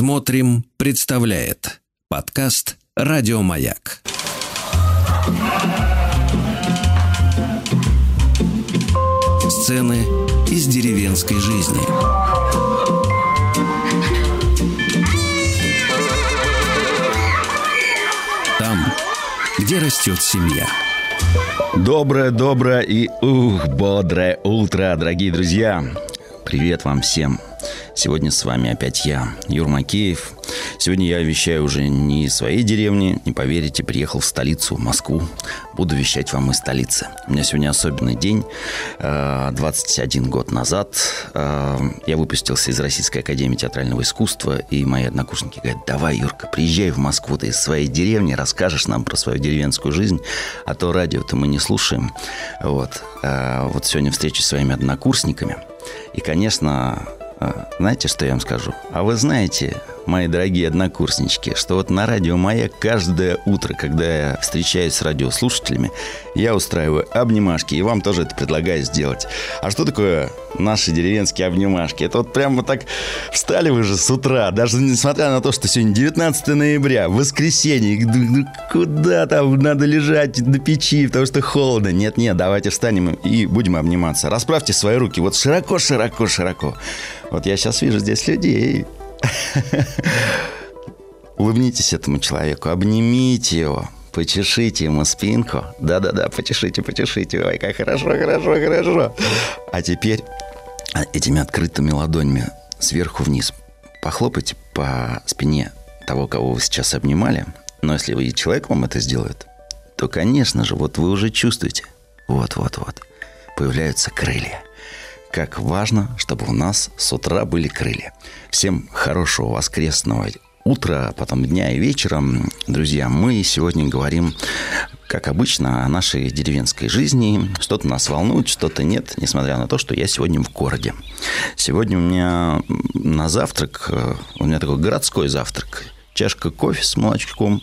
Смотрим, представляет подкаст Радиомаяк. Сцены из деревенской жизни. Там, где растет семья. Доброе, доброе и ух, бодрое утро, дорогие друзья. Привет вам всем. Сегодня с вами опять я, Юр Макеев. Сегодня я вещаю уже не из своей деревни, не поверите, приехал в столицу, в Москву. Буду вещать вам из столицы. У меня сегодня особенный день. 21 э, год назад э, я выпустился из Российской Академии Театрального Искусства, и мои однокурсники говорят, давай, Юрка, приезжай в Москву, ты из своей деревни, расскажешь нам про свою деревенскую жизнь, а то радио-то мы не слушаем. Вот. Э, вот сегодня встреча с своими однокурсниками. И, конечно, знаете, что я вам скажу? А вы знаете, мои дорогие однокурснички, что вот на радио «Маяк» каждое утро, когда я встречаюсь с радиослушателями, я устраиваю обнимашки, и вам тоже это предлагаю сделать. А что такое наши деревенские обнимашки? Это вот прямо так встали вы же с утра, даже несмотря на то, что сегодня 19 ноября, воскресенье, ну куда там надо лежать на печи, потому что холодно. Нет-нет, давайте встанем и будем обниматься. Расправьте свои руки вот широко-широко-широко. Вот я сейчас вижу здесь людей, Улыбнитесь этому человеку, обнимите его, почешите ему спинку. Да-да-да, почешите, почешите. Ой, как хорошо, хорошо, хорошо. А теперь этими открытыми ладонями сверху вниз похлопайте по спине того, кого вы сейчас обнимали. Но если вы человек вам это сделает, то, конечно же, вот вы уже чувствуете, вот-вот-вот, появляются крылья как важно, чтобы у нас с утра были крылья. Всем хорошего воскресного утра, а потом дня и вечера. Друзья, мы сегодня говорим, как обычно, о нашей деревенской жизни. Что-то нас волнует, что-то нет, несмотря на то, что я сегодня в городе. Сегодня у меня на завтрак, э, у меня такой городской завтрак – чашка кофе с молочком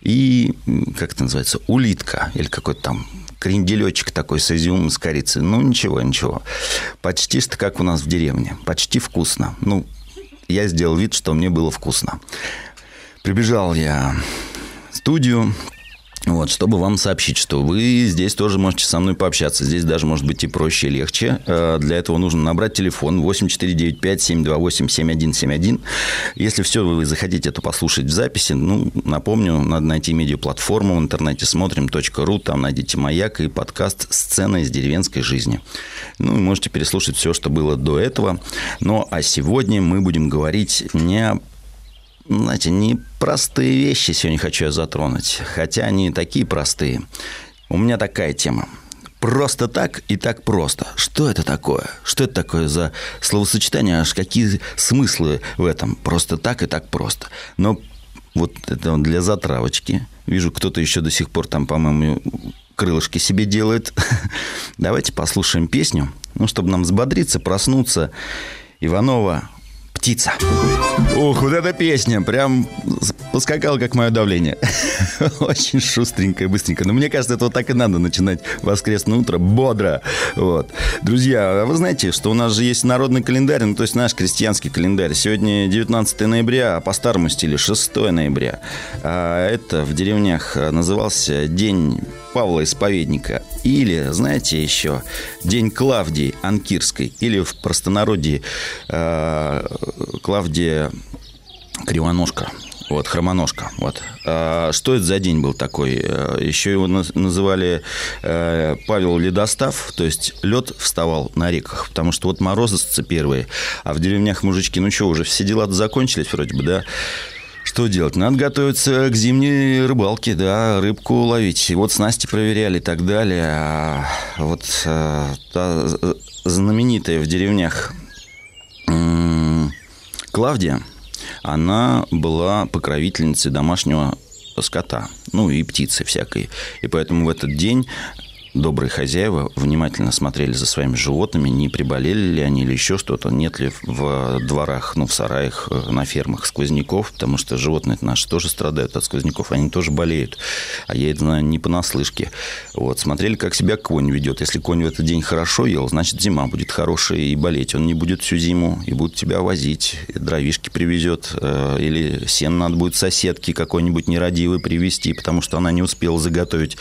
и, как это называется, улитка или какой-то там кренделечек такой с изюмом, с корицей. Ну, ничего, ничего. Почти что как у нас в деревне. Почти вкусно. Ну, я сделал вид, что мне было вкусно. Прибежал я в студию, вот, чтобы вам сообщить, что вы здесь тоже можете со мной пообщаться. Здесь даже может быть и проще, и легче. Э, для этого нужно набрать телефон 8495-728-7171. Если все вы захотите это послушать в записи, ну, напомню, надо найти медиаплатформу в интернете смотрим.ру, там найдите «Маяк» и подкаст «Сцена из деревенской жизни». Ну, и можете переслушать все, что было до этого. Ну, а сегодня мы будем говорить не знаете, не простые вещи сегодня хочу я затронуть, хотя они такие простые. У меня такая тема. Просто так и так просто. Что это такое? Что это такое за словосочетание? Аж какие смыслы в этом? Просто так и так просто. Но вот это для затравочки. Вижу, кто-то еще до сих пор там, по-моему, крылышки себе делает. Давайте послушаем песню, ну, чтобы нам взбодриться, проснуться. Иванова птица. Ух, вот эта песня прям поскакала, как мое давление. Очень шустренько и быстренько. Но мне кажется, это вот так и надо начинать воскресное утро бодро. Вот. Друзья, а вы знаете, что у нас же есть народный календарь, ну, то есть наш крестьянский календарь. Сегодня 19 ноября, а по старому стилю 6 ноября. А это в деревнях назывался День Павла Исповедника. Или, знаете, еще День Клавдии Анкирской. Или в простонародье э, Клавдия Кривоножка. Вот, хромоножка. Вот. А что это за день был такой? Э, еще его называли э, Павел Ледостав, то есть лед вставал на реках, потому что вот морозцы первые, а в деревнях мужички, ну что, уже все дела закончились вроде бы, да? Что делать? Надо готовиться к зимней рыбалке, да, рыбку ловить. И вот снасти проверяли и так далее. А вот а, та знаменитая в деревнях Клавдия, она была покровительницей домашнего скота, ну и птицы всякой. И поэтому в этот день добрые хозяева внимательно смотрели за своими животными, не приболели ли они или еще что-то, нет ли в дворах, ну, в сараях, э, на фермах сквозняков, потому что животные наши тоже страдают от сквозняков, они тоже болеют. А я это знаю не понаслышке. Вот, смотрели, как себя конь ведет. Если конь в этот день хорошо ел, значит, зима будет хорошая и болеть. Он не будет всю зиму и будет тебя возить, и дровишки привезет, э, или сен надо будет соседки какой-нибудь нерадивый привезти, потому что она не успела заготовить.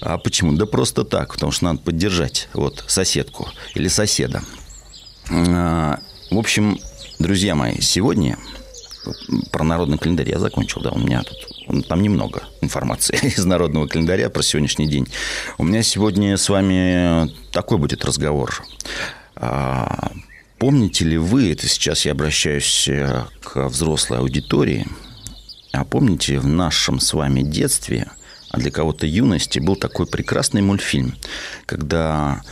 А почему? Да просто так, потому что надо поддержать вот, соседку или соседа. А, в общем, друзья мои, сегодня про народный календарь я закончил, да, у меня тут там немного информации из народного календаря про сегодняшний день. У меня сегодня с вами такой будет разговор. А, помните ли вы, это сейчас я обращаюсь э, к взрослой аудитории, а помните в нашем с вами детстве – а для кого-то юности был такой прекрасный мультфильм, когда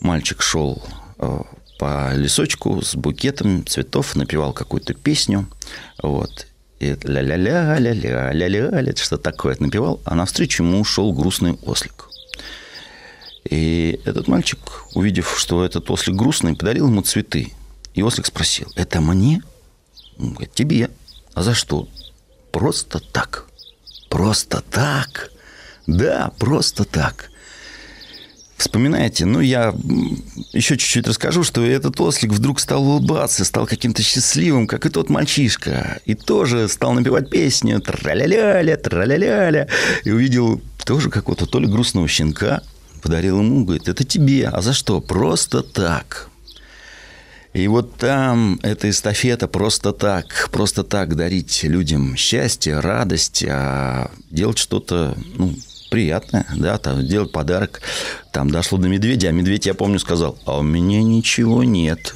мальчик шел э, по лесочку с букетом цветов, напевал какую-то песню, вот, и ля-ля-ля, ля-ля, ля-ля, что такое напевал, а навстречу ему ушел грустный ослик. И этот мальчик, увидев, что этот ослик грустный, подарил ему цветы. И ослик спросил, это мне? Он говорит, тебе. А за что? Просто так. Просто так. Да, просто так. Вспоминаете? Ну, я еще чуть-чуть расскажу, что этот ослик вдруг стал улыбаться, стал каким-то счастливым, как и тот мальчишка. И тоже стал напевать песню «Траля-ля-ля, траля-ля-ля». И увидел тоже какого-то то ли грустного щенка, подарил ему, говорит, это тебе. А за что? Просто так. И вот там эта эстафета просто так, просто так дарить людям счастье, радость, а делать что-то, ну, приятное, да, там сделать подарок. Там дошло до медведя, а медведь, я помню, сказал, а у меня ничего нет.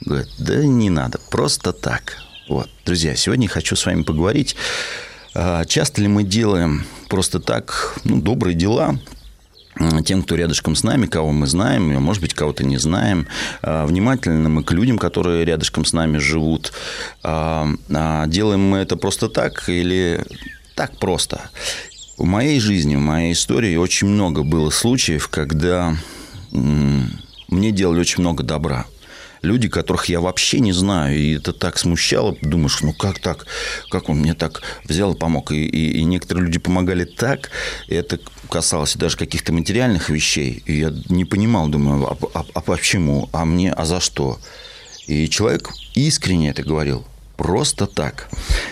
Говорит, да не надо, просто так. Вот, друзья, сегодня хочу с вами поговорить. А, часто ли мы делаем просто так, ну, добрые дела, тем, кто рядышком с нами, кого мы знаем, может быть, кого-то не знаем. А, внимательно мы к людям, которые рядышком с нами живут. А, делаем мы это просто так или так просто? В моей жизни, в моей истории очень много было случаев, когда мне делали очень много добра. Люди, которых я вообще не знаю, и это так смущало, думаешь, ну как так, как он мне так взял и помог. И, и, и некоторые люди помогали так, и это касалось даже каких-то материальных вещей, и я не понимал, думаю, а, а, а почему, а мне, а за что? И человек искренне это говорил – просто так.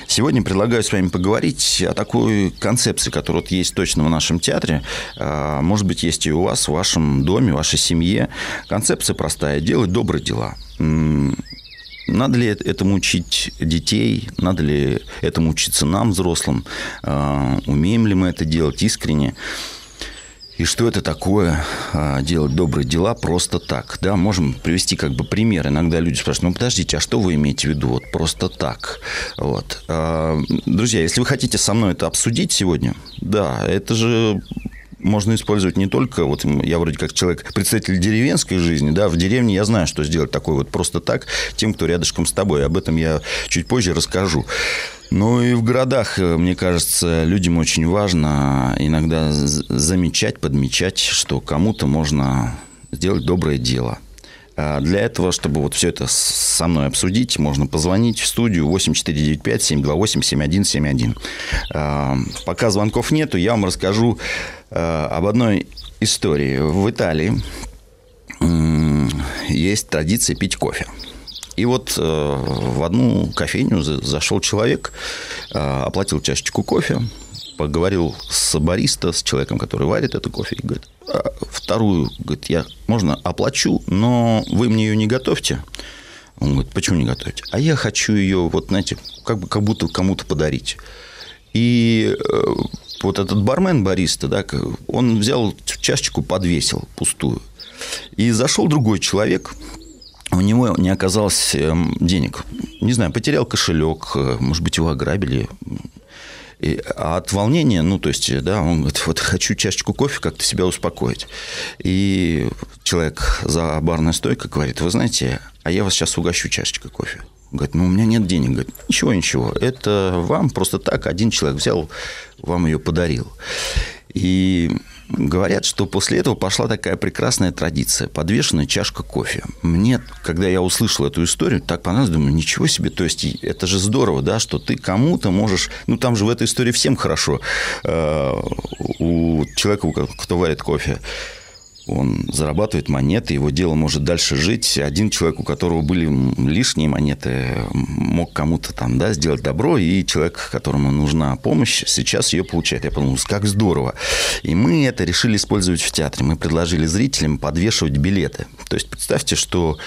Сегодня предлагаю с вами поговорить о такой концепции, которая вот есть точно в нашем театре. А, может быть, есть и у вас, в вашем доме, в вашей семье. Концепция простая – делать добрые дела. Надо ли этому учить детей? Надо ли этому учиться нам, взрослым? А, умеем ли мы это делать искренне? И что это такое а, делать добрые дела просто так? Да, можем привести как бы пример. Иногда люди спрашивают, ну подождите, а что вы имеете в виду? Вот просто так. Вот. А, друзья, если вы хотите со мной это обсудить сегодня, да, это же можно использовать не только, вот я вроде как человек, представитель деревенской жизни, да, в деревне я знаю, что сделать такое вот просто так тем, кто рядышком с тобой. Об этом я чуть позже расскажу. Ну и в городах, э, мне кажется, людям очень важно иногда замечать, подмечать, что кому-то можно сделать доброе дело. А для этого, чтобы вот все это со мной обсудить, можно позвонить в студию 8495-728-7171. А, пока звонков нету, я вам расскажу а, об одной истории. В Италии есть традиция пить кофе. И вот э, в одну кофейню зашел человек, э, оплатил чашечку кофе, поговорил с бариста, с человеком, который варит это кофе, и говорит, а вторую, говорит, я, можно, оплачу, но вы мне ее не готовьте. Он говорит, почему не готовите? А я хочу ее, вот, знаете, как, бы, как будто кому-то подарить. И э, вот этот бармен, бариста, да, он взял чашечку, подвесил пустую. И зашел другой человек, у него не оказалось эм, денег. Не знаю, потерял кошелек, э, может быть, его ограбили. И, а от волнения, ну, то есть, да, он говорит, вот хочу чашечку кофе, как-то себя успокоить. И человек за барной стойкой говорит, вы знаете, а я вас сейчас угощу чашечкой кофе. Говорит, ну, у меня нет денег. Говорит, ничего, ничего, это вам просто так один человек взял, вам ее подарил. И говорят, что после этого пошла такая прекрасная традиция – подвешенная чашка кофе. Мне, когда я услышал эту историю, так понравилось, думаю, ничего себе, то есть это же здорово, да, что ты кому-то можешь, ну там же в этой истории всем хорошо, э, у человека, кто варит кофе, он зарабатывает монеты, его дело может дальше жить. Один человек, у которого были лишние монеты, мог кому-то там, да, сделать добро, и человек, которому нужна помощь, сейчас ее получает. Я подумал, как здорово. И мы это решили использовать в театре. Мы предложили зрителям подвешивать билеты. То есть представьте, что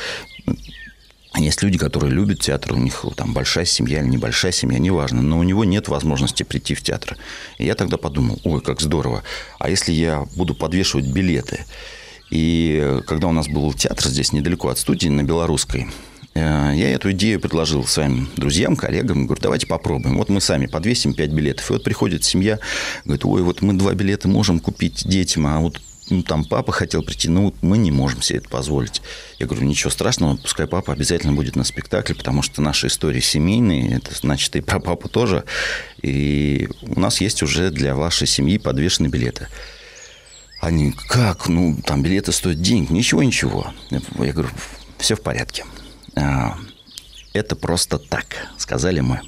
есть люди, которые любят театр, у них там большая семья или небольшая семья, неважно, но у него нет возможности прийти в театр. И я тогда подумал, ой, как здорово, а если я буду подвешивать билеты? И когда у нас был театр здесь недалеко от студии, на Белорусской, э, я эту идею предложил своим друзьям, коллегам. Говорю, давайте попробуем. Вот мы сами подвесим 5 билетов. И вот приходит семья, говорит, ой, вот мы два билета можем купить детям, а вот ну, там папа хотел прийти, ну, мы не можем себе это позволить. Я говорю, ничего страшного, пускай папа обязательно будет на спектакле, потому что наши истории семейные, это значит и про папу тоже. И у нас есть уже для вашей семьи подвешены билеты. Они, как? Ну, там билеты стоят денег. Ничего, ничего. Я говорю, все в порядке. А, это просто так, сказали мы.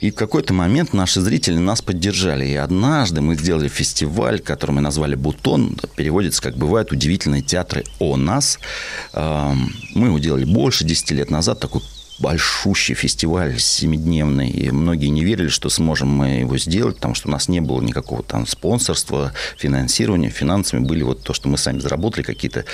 И в какой-то момент наши зрители нас поддержали. И однажды мы сделали фестиваль, который мы назвали «Бутон». Переводится, как бывают удивительные театры о нас. Мы его делали больше 10 лет назад. Такой большущий фестиваль семидневный. И многие не верили, что сможем мы его сделать, потому что у нас не было никакого там спонсорства, финансирования. Финансами были вот то, что мы сами заработали, какие-то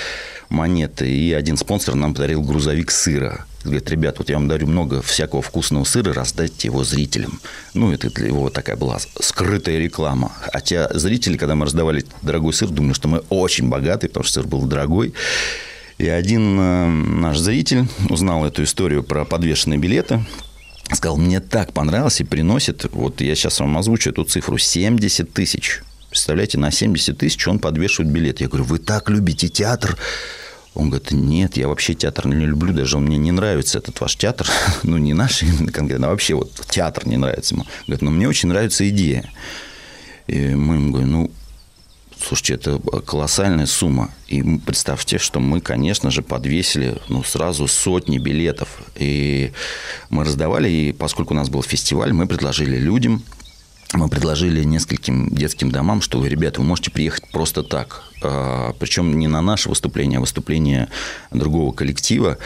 монеты. И один спонсор нам подарил грузовик сыра. Говорит, ребят, вот я вам дарю много всякого вкусного сыра, раздайте его зрителям. Ну, это для его такая была скрытая реклама. А те зрители, когда мы раздавали дорогой сыр, думали, что мы очень богатые, потому что сыр был дорогой. И один э, наш зритель узнал эту историю про подвешенные билеты, сказал, мне так понравилось и приносит, вот я сейчас вам озвучу эту цифру, 70 тысяч. Представляете, на 70 тысяч он подвешивает билет. Я говорю, вы так любите театр? Он говорит, нет, я вообще театр не люблю, даже он мне не нравится, этот ваш театр. ну, не наш именно конкретно, а вообще вот театр не нравится ему. Говорит, но мне очень нравится идея. И мы ему говорим, ну, Слушайте, это колоссальная сумма. И представьте, что мы, конечно же, подвесили ну, сразу сотни билетов. И мы раздавали, и поскольку у нас был фестиваль, мы предложили людям, мы предложили нескольким детским домам, что, ребята, вы можете приехать просто так. А, Причем не на наше выступление, а выступление другого коллектива.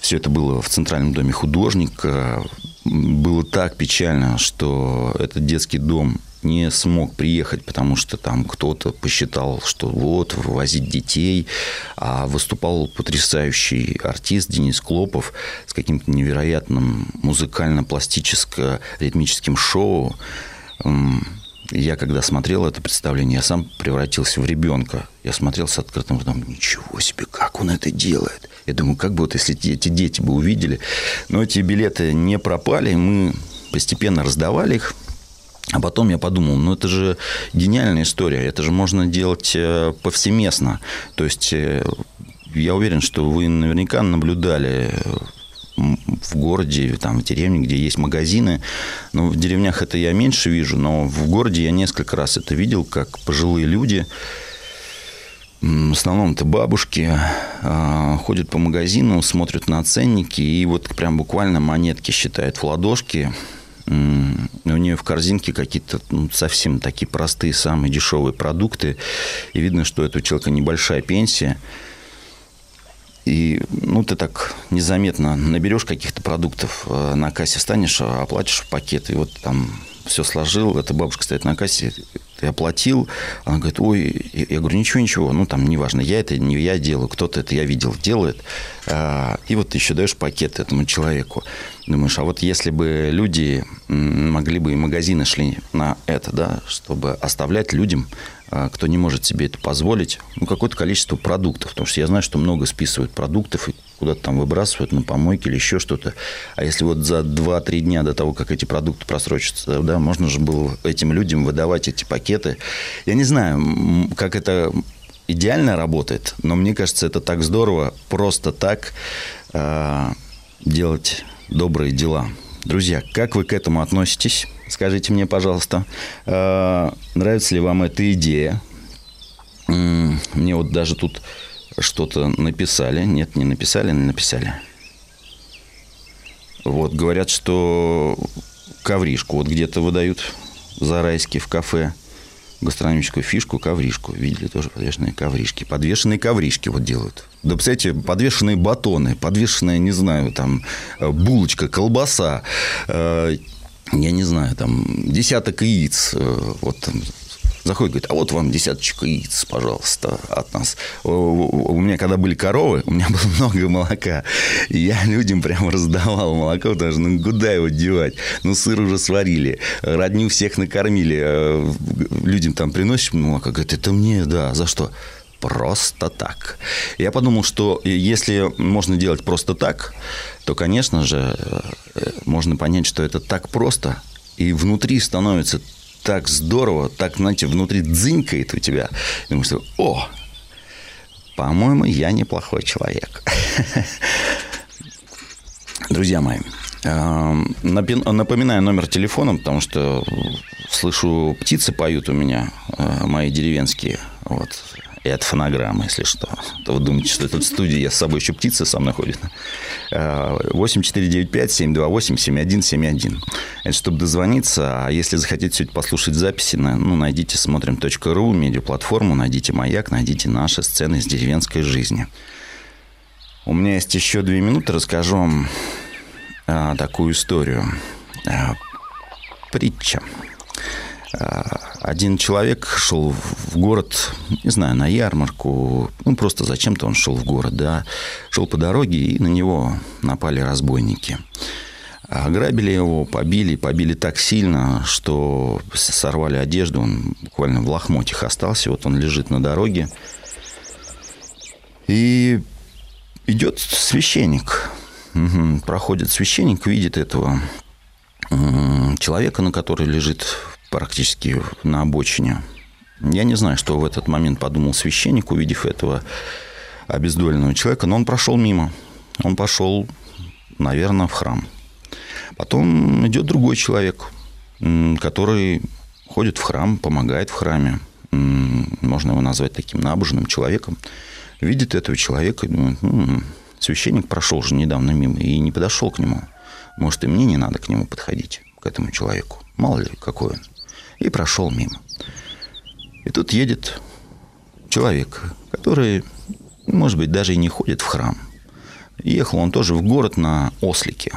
Все это было в Центральном доме художника. Было так печально, что этот детский дом не смог приехать, потому что там кто-то посчитал, что вот, вывозить детей. А выступал потрясающий артист Денис Клопов с каким-то невероятным музыкально-пластическо-ритмическим шоу. Я когда смотрел это представление, я сам превратился в ребенка. Я смотрел с открытым ртом, ничего себе, как он это делает. Я думаю, как бы вот если эти дети бы увидели. Но эти билеты не пропали, мы постепенно раздавали их а потом я подумал, ну это же гениальная история, это же можно делать э, повсеместно. То есть э, я уверен, что вы наверняка наблюдали в городе, там, в деревне, где есть магазины. Ну, в деревнях это я меньше вижу, но в городе я несколько раз это видел, как пожилые люди, в основном это бабушки, а, ходят по магазину, смотрят на ценники и вот прям буквально монетки считают в ладошки, у нее в корзинке какие-то ну, совсем такие простые, самые дешевые продукты. И видно, что это у человека небольшая пенсия. И ну, ты так незаметно наберешь каких-то продуктов, э, на кассе встанешь, оплатишь пакет. И вот там все сложил. Эта бабушка стоит на кассе, ты оплатил. Она говорит, ой, я говорю, ничего, ничего, ну там неважно, я это не я делаю, кто-то это я видел делает. А, и вот ты еще даешь пакет этому человеку. Думаешь, а вот если бы люди могли бы и магазины шли на это, да, чтобы оставлять людям а, кто не может себе это позволить, ну, какое-то количество продуктов. Потому что я знаю, что много списывают продуктов и куда-то там выбрасывают на помойке или еще что-то. А если вот за 2-3 дня до того, как эти продукты просрочатся, да, можно же было этим людям выдавать эти пакеты. Я не знаю, как это идеально работает, но мне кажется, это так здорово просто так э, делать добрые дела. Друзья, как вы к этому относитесь? Скажите мне, пожалуйста, э, нравится ли вам эта идея? Мне вот даже тут что-то написали. Нет, не написали, не написали. Вот, говорят, что ковришку вот где-то выдают за райски в кафе. Гастрономическую фишку, ковришку. Видели тоже подвешенные ковришки. Подвешенные ковришки вот делают. Да, представляете, подвешенные батоны, подвешенная, не знаю, там, булочка, колбаса, э, я не знаю, там, десяток яиц, э, вот там, заходит, говорит, а вот вам десяточка яиц, пожалуйста, от нас. У меня, когда были коровы, у меня было много молока. И я людям прямо раздавал молоко, даже ну куда его девать? Ну, сыр уже сварили, родню всех накормили. Э, людям там приносишь молоко, говорит, это мне, да, за что? просто так. Я подумал, что если можно делать просто так, то, конечно же, э, можно понять, что это так просто, и внутри становится так здорово, так, знаете, внутри дзынькает у тебя. И думаешь, о, по-моему, я неплохой человек. Друзья мои, эм, напоминаю номер телефона, потому что слышу, птицы поют у меня, э, мои деревенские. Вот. Это фонограмма, если что. То вы думаете, что это в студии, я с собой еще птица со мной ходит. 8495-728-7171. Это чтобы дозвониться. А если захотите сегодня послушать записи, ну, найдите смотрим.ру, медиаплатформу, найдите «Маяк», найдите наши сцены из деревенской жизни. У меня есть еще две минуты, расскажу вам а, такую историю. А, притча. А, один человек шел в город, не знаю, на ярмарку, ну, просто зачем-то он шел в город, да, шел по дороге, и на него напали разбойники. Ограбили его, побили, побили так сильно, что сорвали одежду, он буквально в лохмотьях остался, вот он лежит на дороге. И идет священник, проходит священник, видит этого человека, на который лежит практически на обочине. Я не знаю, что в этот момент подумал священник, увидев этого обездоленного человека, но он прошел мимо. Он пошел, наверное, в храм. Потом идет другой человек, который ходит в храм, помогает в храме. Можно его назвать таким набожным человеком. Видит этого человека и думает, ну, священник прошел же недавно мимо и не подошел к нему. Может, и мне не надо к нему подходить, к этому человеку. Мало ли, какой он и прошел мимо. И тут едет человек, который, может быть, даже и не ходит в храм. Ехал он тоже в город на ослике.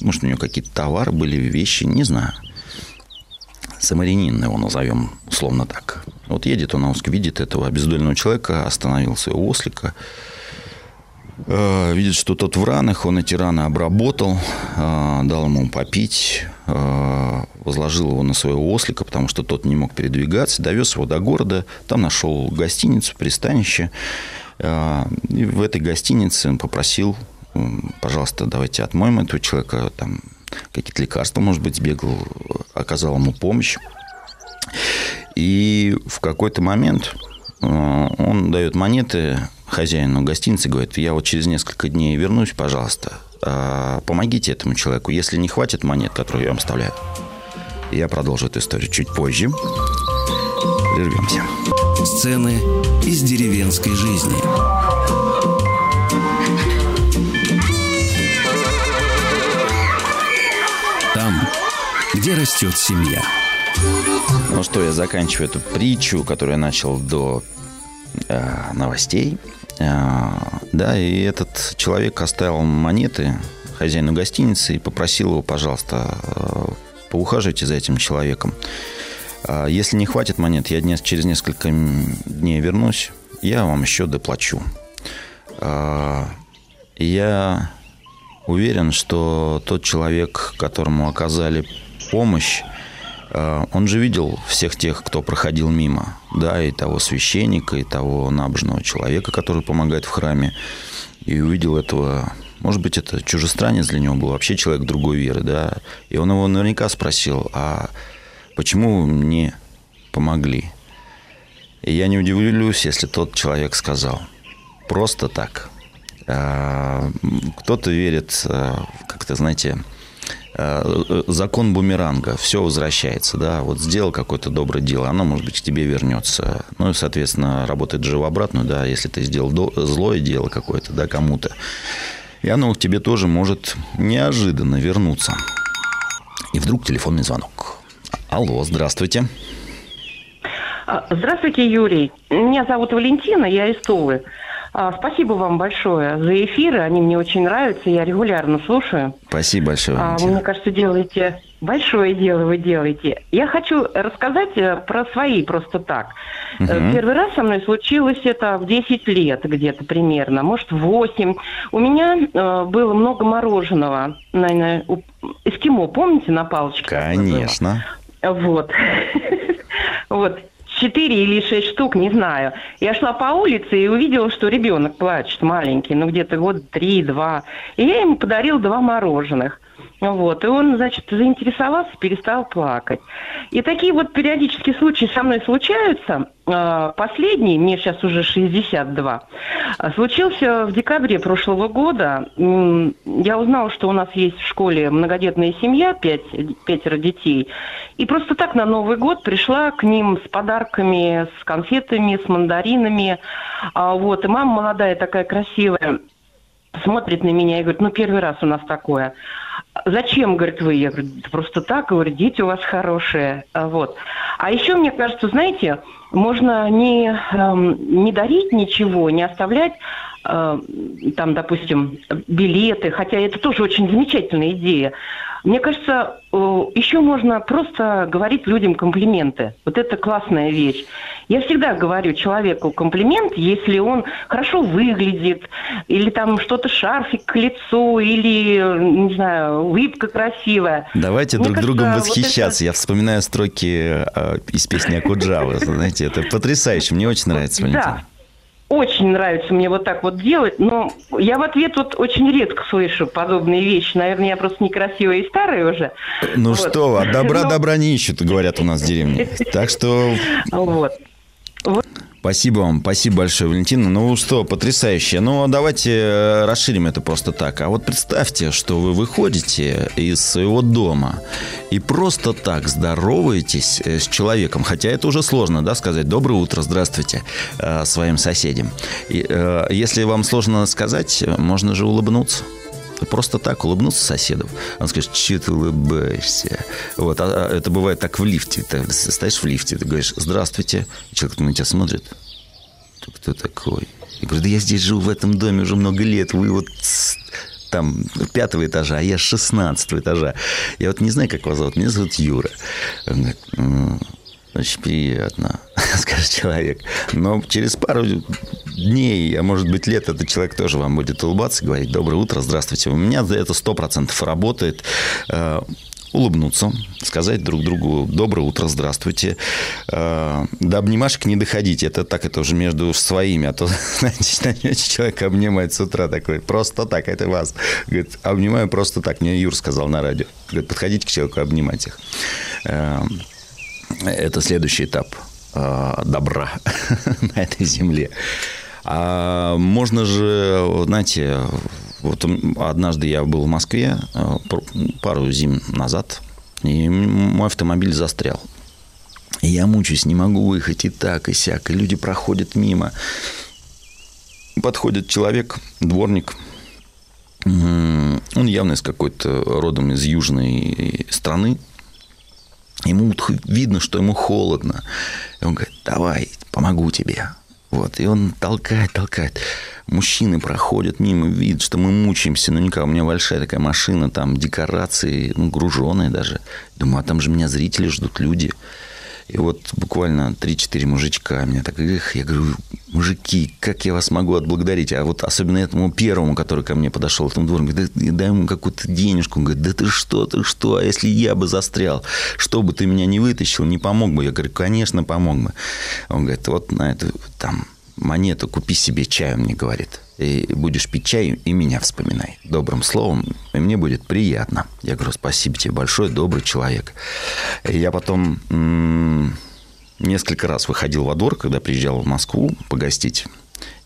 Может, у него какие-то товары были, вещи, не знаю. Самарянин его назовем, условно так. Вот едет он на ослике, видит этого обездоленного человека, остановился у ослика, видит, что тот в ранах, он эти раны обработал, э, дал ему попить, Э, возложил его на своего ослика, потому что тот не мог передвигаться, довез его до города, там нашел гостиницу, пристанище. Э, и в этой гостинице он попросил, пожалуйста, давайте отмоем этого человека, там какие-то лекарства, может быть, сбегал, оказал ему помощь. И в какой-то момент э, он дает монеты хозяину гостиницы, говорит, я вот через несколько дней вернусь, пожалуйста, а, помогите этому человеку. Если не хватит монет, которые я вам оставляю, я продолжу эту историю чуть позже. Прервемся. Сцены из деревенской жизни. Там, где растет семья. Ну что, я заканчиваю эту притчу, которую я начал до э, новостей. А, да, и этот человек оставил монеты хозяину гостиницы и попросил его, пожалуйста, э, поухаживайте за этим человеком. А, если не хватит монет, я через несколько дней вернусь, я вам еще доплачу. А, я уверен, что тот человек, которому оказали помощь, он же видел всех тех, кто проходил мимо, да, и того священника, и того набожного человека, который помогает в храме, и увидел этого, может быть, это чужестранец для него был, вообще человек другой веры, да, и он его наверняка спросил, а почему мне помогли? И я не удивлюсь, если тот человек сказал, просто так. А, кто-то верит, э, как-то, знаете, э, закон бумеранга, все возвращается, да, вот сделал какое-то доброе дело, оно, может быть, к тебе вернется. Ну и, соответственно, работает же в обратную, да, если ты сделал злое дело какое-то, да, кому-то, и оно к тебе тоже может неожиданно вернуться. И вдруг телефонный звонок. Алло, здравствуйте. А, здравствуйте, Юрий. Меня зовут Валентина, я из Тулы. А, спасибо вам большое за эфиры, они мне очень нравятся, я регулярно слушаю. Спасибо большое. А, вы, мне кажется, делаете большое дело, вы делаете. Я хочу рассказать э, про свои просто так. Угу. Первый раз со мной случилось это в 10 лет где-то примерно, может, в 8. У меня э, было много мороженого, наверное, эскимо, помните, на палочке? Конечно. Вот. Вот четыре или шесть штук, не знаю. Я шла по улице и увидела, что ребенок плачет маленький, ну где-то год три-два. И я ему подарил два мороженых. Вот. И он, значит, заинтересовался, перестал плакать. И такие вот периодические случаи со мной случаются. А, последний, мне сейчас уже 62, а, случился в декабре прошлого года. Я узнала, что у нас есть в школе многодетная семья, пять, пятеро детей. И просто так на Новый год пришла к ним с подарками, с конфетами, с мандаринами. А, вот. И мама молодая, такая красивая, смотрит на меня и говорит, ну, первый раз у нас такое. Зачем, говорит, вы? Я говорю, просто так, говорю, дети у вас хорошие. А, вот. А еще, мне кажется, знаете, можно не, эм, не дарить ничего, не оставлять там, допустим, билеты, хотя это тоже очень замечательная идея. Мне кажется, э, еще можно просто говорить людям комплименты. Вот это классная вещь. Я всегда говорю человеку комплимент, если он хорошо выглядит, или там что-то шарфик к лицу, или, не знаю, улыбка красивая. Давайте Мне друг кажется, другом восхищаться. Вот это... Я вспоминаю строки э, из песни Акуджавы. Знаете, это потрясающе. Мне очень нравится, Валентина. Да очень нравится мне вот так вот делать, но я в ответ вот очень редко слышу подобные вещи. Наверное, я просто некрасивая и старая уже. Ну вот. что, от добра но... добра не ищут, говорят у нас в деревне. Так что... Вот. Спасибо вам, спасибо большое, Валентина. Ну что, потрясающе. Ну, давайте э, расширим это просто так. А вот представьте, что вы выходите из своего дома и просто так здороваетесь э, с человеком. Хотя это уже сложно, да, сказать «доброе утро, здравствуйте» э, своим соседям. И, если вам сложно сказать, можно же улыбнуться просто так улыбнуться соседу. Он скажет, что ты улыбаешься? Вот, а, а это бывает так в лифте. Ты стоишь в лифте, ты говоришь, здравствуйте. И человек на тебя смотрит. Ты кто такой? Я говорю, да я здесь живу в этом доме уже много лет. Вы вот там пятого этажа, а я шестнадцатого этажа. Я вот не знаю, как вас зовут. Меня зовут Юра. Он говорит, очень приятно, скажет человек. Но через пару дней, а может быть лет, этот человек тоже вам будет улыбаться, говорить «Доброе утро, здравствуйте». У меня за это сто процентов работает э, улыбнуться, сказать друг другу «доброе утро, здравствуйте». Э, до обнимашек не доходить, это так, это уже между своими, а то, знаете, человек обнимает с утра такой, просто так, это вас. Говорит, обнимаю просто так, мне Юр сказал на радио. Говорит, подходите к человеку, обнимать их. Э, это следующий этап э, добра на этой земле. А можно же, знаете, вот однажды я был в Москве э, пару зим назад, и мой автомобиль застрял. Я мучаюсь, не могу выехать и так, и сяк. И люди проходят мимо. Подходит человек, дворник. Он явно из какой-то родом из южной страны. Ему видно, что ему холодно. И он говорит, давай, помогу тебе. Вот, и он толкает, толкает. Мужчины проходят мимо, видят, что мы мучаемся. Ну, никак, у меня большая такая машина, там декорации, ну, груженые даже. Думаю, а там же меня зрители ждут, люди. И вот буквально 3-4 мужичка меня так, эх, я говорю, мужики, как я вас могу отблагодарить? А вот особенно этому первому, который ко мне подошел, этому двору, говорит, да, дай ему какую-то денежку. Он говорит, да ты что, ты что, а если я бы застрял, что бы ты меня не вытащил, не помог бы? Я говорю, конечно, помог бы. Он говорит, вот на эту там монету купи себе чаю, мне говорит и будешь пить чай, и меня вспоминай. Добрым словом, и мне будет приятно. Я говорю, спасибо тебе большое, добрый человек. И я потом несколько раз выходил во двор, когда приезжал в Москву погостить.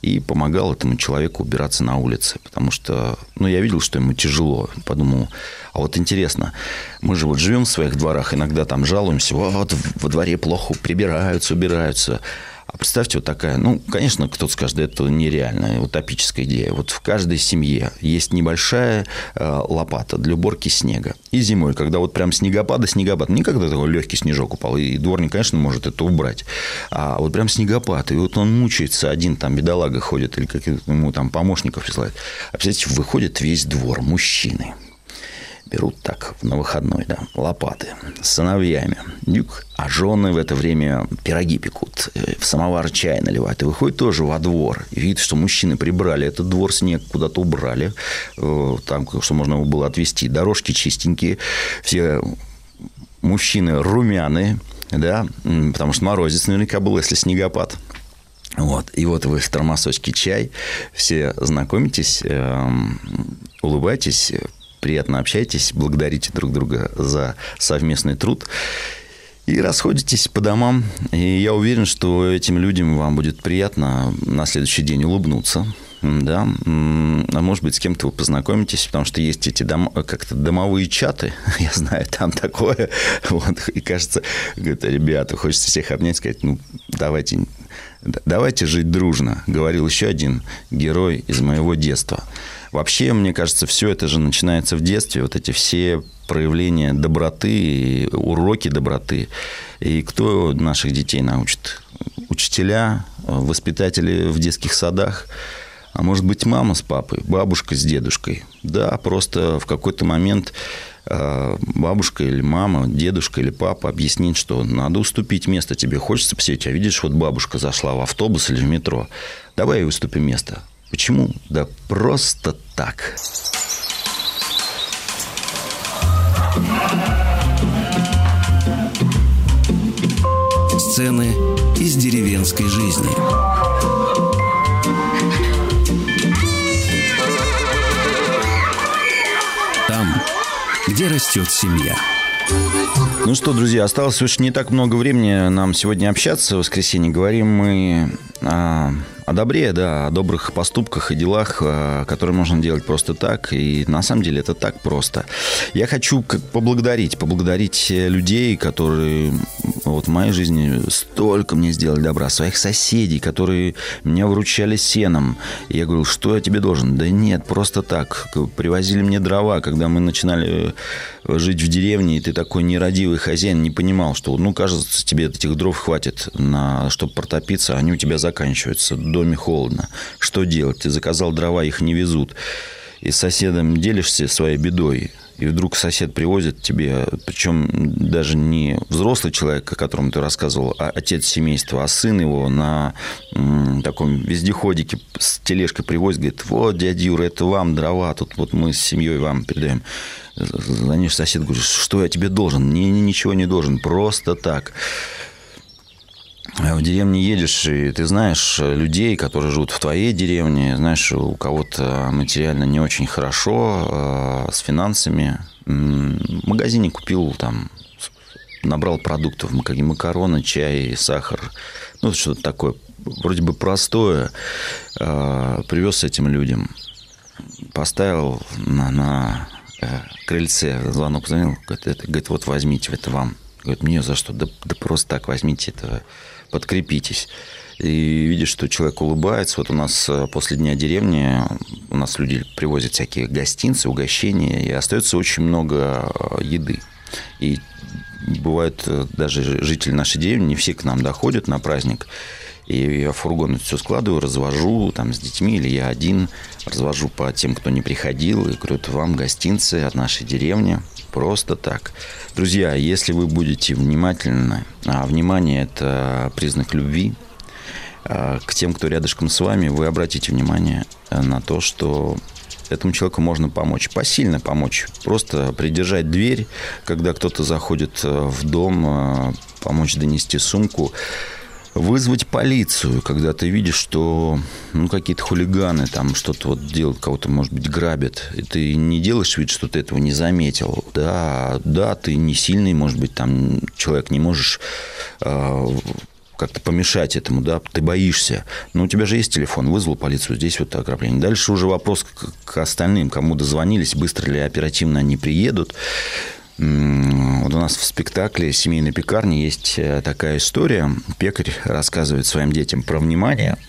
и помогал этому человеку убираться на улице, потому что, ну, я видел, что ему тяжело, подумал, а вот интересно, мы же вот живем в своих дворах, иногда там жалуемся, вот во дворе плохо прибираются, убираются, а представьте, вот такая, ну, конечно, кто-то скажет, это нереальная, утопическая идея. Вот в каждой семье есть небольшая э, лопата для уборки снега. И зимой, когда вот прям снегопада, снегопад, никогда такой легкий снежок упал, и дворник, конечно, может это убрать. А вот прям снегопад, и вот он мучается, один там бедолага ходит, или как ему там помощников присылает. А представьте, выходит весь двор, мужчины, берут так на выходной, да, лопаты с сыновьями. Дюк, а жены в это время пироги пекут, э, в самовар чай наливают. И выходит тоже во двор. И видит, что мужчины прибрали этот двор, снег куда-то убрали. Э, там, что можно было отвезти. Дорожки чистенькие. Все мужчины румяные, да, потому что морозец наверняка был, если снегопад. Вот. И вот вы в термосочке чай, все знакомитесь, эм, улыбайтесь, приятно общаетесь, благодарите друг друга за совместный труд и расходитесь по домам. И я уверен, что этим людям вам будет приятно на следующий день улыбнуться. Да, а может быть, с кем-то вы познакомитесь, потому что есть эти дом, как-то домовые чаты, я знаю, там такое, вот, и кажется, говорит, ребята, хочется всех обнять, сказать, ну, давайте, давайте жить дружно, говорил еще один герой из моего детства. Вообще, мне кажется, все это же начинается в детстве. Вот эти все проявления доброты, уроки доброты. И кто наших детей научит? Учителя, воспитатели в детских садах. А может быть, мама с папой, бабушка с дедушкой. Да, просто в какой-то момент бабушка или мама, дедушка или папа объяснит, что надо уступить место тебе. Хочется посидеть, а видишь, вот бабушка зашла в автобус или в метро. Давай ей уступим место. Почему? Да просто так. Сцены из деревенской жизни. Где растет семья. Ну что, друзья, осталось уж не так много времени нам сегодня общаться. В воскресенье говорим мы о о добре, да, о добрых поступках и делах, э, которые можно делать просто так. И на самом деле это так просто. Я хочу поблагодарить, поблагодарить людей, которые вот в моей жизни столько мне сделали добра, своих соседей, которые меня вручали сеном. Я говорю, что я тебе должен? Да нет, просто так. Привозили мне дрова, когда мы начинали э, жить в деревне, и ты такой нерадивый хозяин, не понимал, что, ну, кажется, тебе этих дров хватит, на, чтобы протопиться, они у тебя заканчиваются доме холодно. Что делать? Ты заказал дрова, их не везут. И с соседом делишься своей бедой. И вдруг сосед привозит тебе, причем даже не взрослый человек, о котором ты рассказывал, а отец семейства, а сын его на м, таком вездеходике с тележкой привозит, говорит, вот, дядя Юра, это вам дрова, тут вот мы с семьей вам передаем. Ним сосед говорит, что я тебе должен? Не, ничего не должен, просто так. В деревне едешь, и ты знаешь людей, которые живут в твоей деревне, знаешь, у кого-то материально не очень хорошо, э, с финансами. В магазине купил там, набрал продуктов, макароны, чай, сахар, ну, что-то такое, вроде бы простое, э, привез этим людям, поставил на, на э, крыльце, звонок звонил, говорит, это, говорит, вот возьмите, это вам. Говорит, мне за что? Да, да просто так возьмите это подкрепитесь. И видишь, что человек улыбается. Вот у нас э, после Дня деревни у нас люди привозят всякие гостинцы, угощения, и остается очень много э, еды. И бывает э, даже жители нашей деревни, не все к нам доходят на праздник. И я в фургон все складываю, развожу там с детьми, или я один развожу по тем, кто не приходил. И говорю, это вам гостинцы от нашей деревни. Просто так. Друзья, если вы будете внимательны, а внимание – это признак любви, а, к тем, кто рядышком с вами, вы обратите внимание на то, что этому человеку можно помочь, посильно помочь. Просто придержать дверь, когда кто-то заходит э, в дом, э, помочь донести сумку – вызвать полицию, когда ты видишь, что ну, какие-то хулиганы там что-то вот делают, кого-то, может быть, грабят, и ты не делаешь вид, что ты этого не заметил. Да, да, ты не сильный, может быть, там человек не можешь э, как-то помешать этому, да, ты боишься. Но у тебя же есть телефон, вызвал полицию, здесь вот ограбление. Дальше уже вопрос к, к остальным, кому дозвонились, быстро ли оперативно они приедут. Вот у нас в спектакле «Семейной пекарни» есть э, такая история. Пекарь рассказывает своим детям про внимание –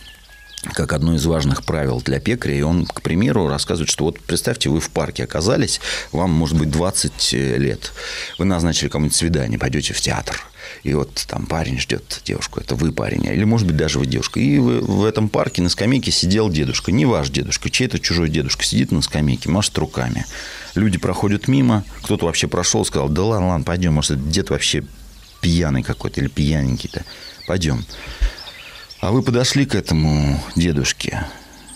как одно из важных правил для пекаря. И он, к примеру, рассказывает, что вот представьте, вы в парке оказались, вам может быть 20 э, лет. Вы назначили кому-нибудь свидание, пойдете в театр. И вот там парень ждет девушку, это вы парень, или может быть даже вы девушка. И вы, в этом парке на скамейке сидел дедушка, не ваш дедушка, чей-то чужой дедушка, сидит на скамейке, машет руками. Люди проходят мимо, кто-то вообще прошел, сказал, да ладно, ладно, пойдем, может, это дед вообще пьяный какой-то или пьяненький-то. Пойдем. А вы подошли к этому дедушке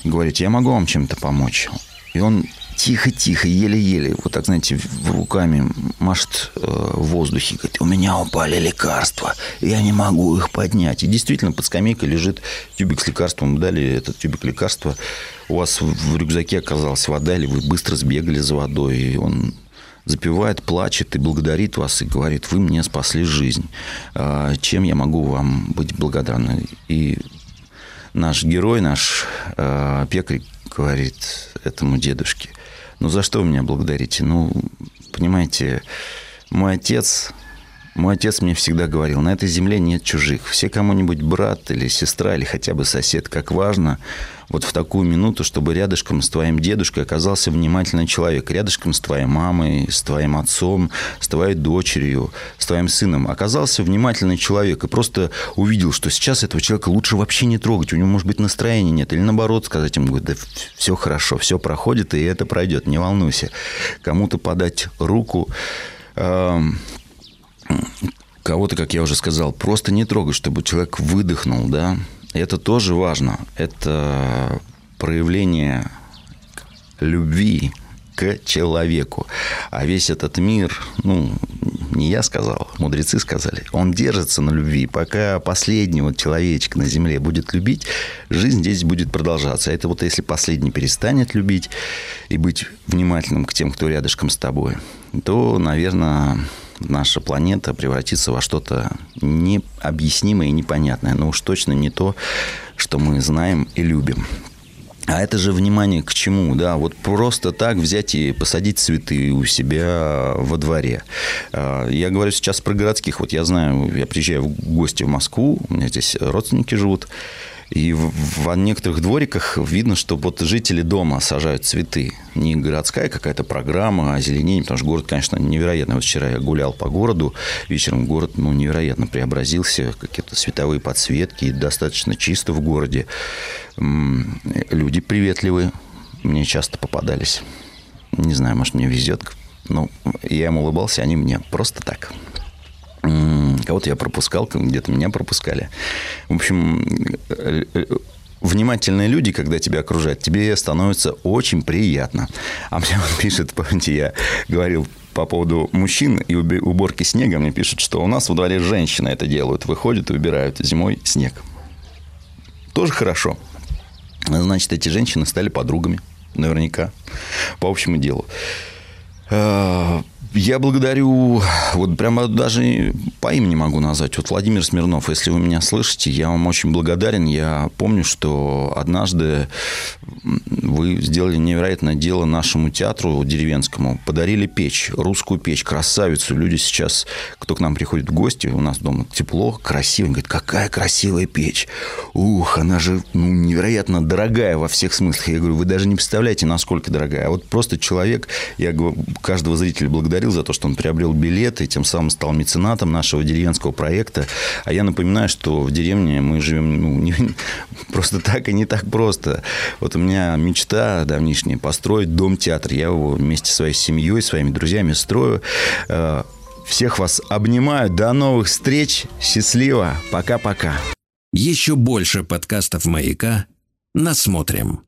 говорите, я могу вам чем-то помочь? И он тихо-тихо, еле-еле, вот так, знаете, руками машет э, в воздухе, говорит, у меня упали лекарства, я не могу их поднять. И действительно, под скамейкой лежит тюбик с лекарством, дали этот тюбик лекарства, у вас в рюкзаке оказалась вода, или вы быстро сбегали за водой, и он запевает, плачет и благодарит вас и говорит, вы мне спасли жизнь. А, чем я могу вам быть благодарна? И наш герой, наш э, пекарь говорит этому дедушке, ну за что вы меня благодарите? Ну, понимаете, мой отец мой отец мне всегда говорил, на этой земле нет чужих. Все кому-нибудь брат или сестра, или хотя бы сосед, как важно, вот в такую минуту, чтобы рядышком с твоим дедушкой оказался внимательный человек, рядышком с твоей мамой, с твоим отцом, с твоей дочерью, с твоим сыном оказался внимательный человек и просто увидел, что сейчас этого человека лучше вообще не трогать, у него, может быть, настроения нет, или наоборот сказать ему, да все хорошо, все проходит, и это пройдет, не волнуйся. Кому-то подать руку, кого-то, как я уже сказал, просто не трогать, чтобы человек выдохнул, да. Это тоже важно. Это проявление любви к человеку. А весь этот мир, ну, не я сказал, мудрецы сказали, он держится на любви. Пока последний вот человечек на земле будет любить, жизнь здесь будет продолжаться. А это вот если последний перестанет любить и быть внимательным к тем, кто рядышком с тобой, то, наверное, наша планета превратится во что-то необъяснимое и непонятное, но уж точно не то, что мы знаем и любим. А это же внимание к чему, да, вот просто так взять и посадить цветы у себя во дворе. А, я говорю сейчас про городских, вот я знаю, я приезжаю в гости в Москву, у меня здесь родственники живут, и в, в некоторых двориках видно, что вот жители дома сажают цветы. Не городская какая-то программа озеленения, потому что город, конечно, невероятно. Вот вчера я гулял по городу, вечером город ну, невероятно преобразился, какие-то световые подсветки, достаточно чисто в городе. Люди приветливые, мне часто попадались. Не знаю, может, мне везет. Но я им улыбался, они мне просто так. Кого-то я пропускал, где-то меня пропускали. В общем, э, э, внимательные люди, когда тебя окружают, тебе становится очень приятно. А мне он пишет, помните, я говорил по поводу мужчин и уборки снега, мне пишут, что у нас во дворе женщины это делают, выходят и убирают зимой снег. Тоже хорошо. Значит, эти женщины стали подругами, наверняка, по общему делу. Я благодарю, вот прямо даже по имени могу назвать. Вот Владимир Смирнов, если вы меня слышите, я вам очень благодарен. Я помню, что однажды вы сделали невероятное дело нашему театру деревенскому. Подарили печь, русскую печь, красавицу. Люди сейчас, кто к нам приходит в гости, у нас дома тепло, красиво. Они говорят, какая красивая печь. Ух, она же ну, невероятно дорогая во всех смыслах. Я говорю, вы даже не представляете, насколько дорогая. А вот просто человек, я каждого зрителя благодарю благодарил за то, что он приобрел билет и тем самым стал меценатом нашего деревенского проекта. А я напоминаю, что в деревне мы живем ну, не, просто так и не так просто. Вот у меня мечта давнишняя построить дом-театр. Я его вместе со своей семьей, своими друзьями строю. Э, всех вас обнимаю. До новых встреч. Счастливо. Пока-пока. Еще больше подкастов «Маяка» насмотрим.